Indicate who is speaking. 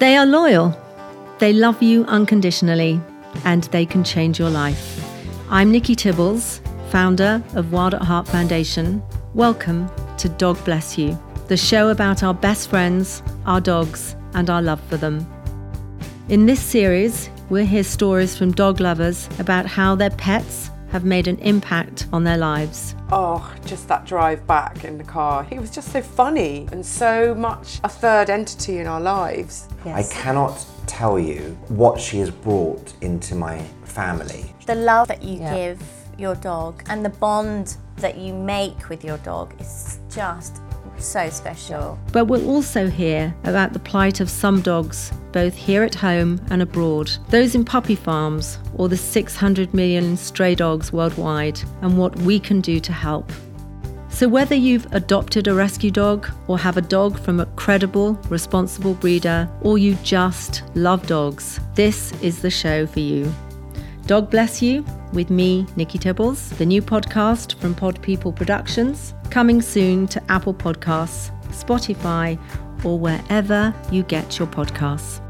Speaker 1: They are loyal, they love you unconditionally, and they can change your life. I'm Nikki Tibbles, founder of Wild at Heart Foundation. Welcome to Dog Bless You, the show about our best friends, our dogs, and our love for them. In this series, we'll hear stories from dog lovers about how their pets have made an impact on their lives.
Speaker 2: Oh, just that drive back in the car. He was just so funny and so much a third entity in our lives.
Speaker 3: Yes. I cannot tell you what she has brought into my family.
Speaker 4: The love that you yeah. give your dog and the bond that you make with your dog is just so special.
Speaker 1: But we'll also hear about the plight of some dogs, both here at home and abroad, those in puppy farms or the 600 million stray dogs worldwide, and what we can do to help. So, whether you've adopted a rescue dog or have a dog from a credible, responsible breeder, or you just love dogs, this is the show for you. Dog Bless You with me, Nikki Tibbles, the new podcast from Pod People Productions, coming soon to Apple Podcasts, Spotify, or wherever you get your podcasts.